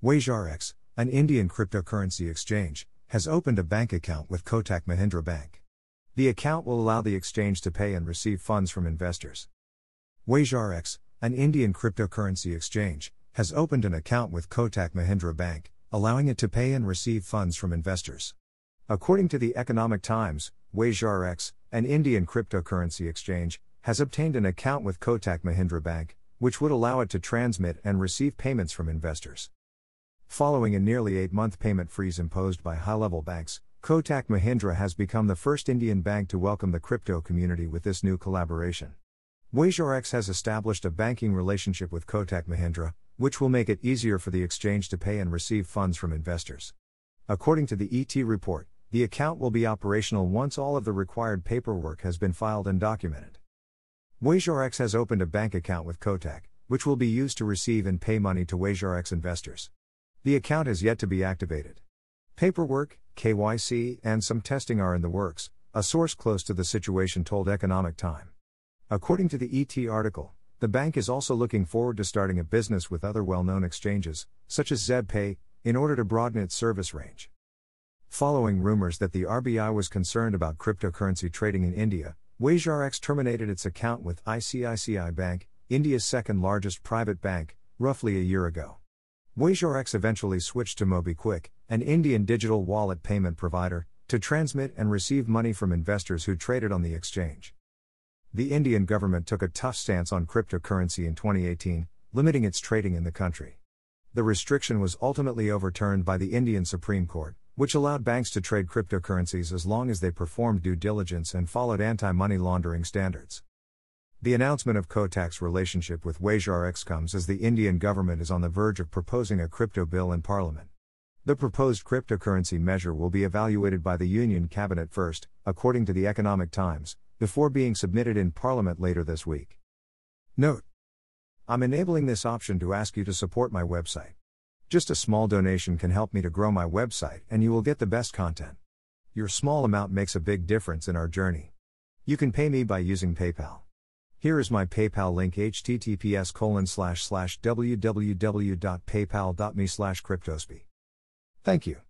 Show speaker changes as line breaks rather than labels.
WazirX, an Indian cryptocurrency exchange, has opened a bank account with Kotak Mahindra Bank. The account will allow the exchange to pay and receive funds from investors. WazirX, an Indian cryptocurrency exchange, has opened an account with Kotak Mahindra Bank, allowing it to pay and receive funds from investors. According to the Economic Times, WazirX, an Indian cryptocurrency exchange, has obtained an account with Kotak Mahindra Bank, which would allow it to transmit and receive payments from investors. Following a nearly eight month payment freeze imposed by high level banks, Kotak Mahindra has become the first Indian bank to welcome the crypto community with this new collaboration. WazirX has established a banking relationship with Kotak Mahindra, which will make it easier for the exchange to pay and receive funds from investors. According to the ET report, the account will be operational once all of the required paperwork has been filed and documented. WazirX has opened a bank account with Kotak, which will be used to receive and pay money to WazirX investors. The account has yet to be activated. Paperwork, KYC, and some testing are in the works, a source close to the situation told Economic Time. According to the ET article, the bank is also looking forward to starting a business with other well known exchanges, such as ZebPay, in order to broaden its service range. Following rumors that the RBI was concerned about cryptocurrency trading in India, WazirX terminated its account with ICICI Bank, India's second largest private bank, roughly a year ago. WazirX eventually switched to MobiKwik, an Indian digital wallet payment provider, to transmit and receive money from investors who traded on the exchange. The Indian government took a tough stance on cryptocurrency in 2018, limiting its trading in the country. The restriction was ultimately overturned by the Indian Supreme Court, which allowed banks to trade cryptocurrencies as long as they performed due diligence and followed anti money laundering standards. The announcement of Kotak's relationship with WazirX comes as the Indian government is on the verge of proposing a crypto bill in parliament. The proposed cryptocurrency measure will be evaluated by the Union Cabinet first, according to the Economic Times, before being submitted in parliament later this week. Note I'm enabling this option to ask you to support my website. Just a small donation can help me to grow my website, and you will get the best content. Your small amount makes a big difference in our journey. You can pay me by using PayPal. Here is my PayPal link https colon slash slash www.paypal.me slash. Thank you.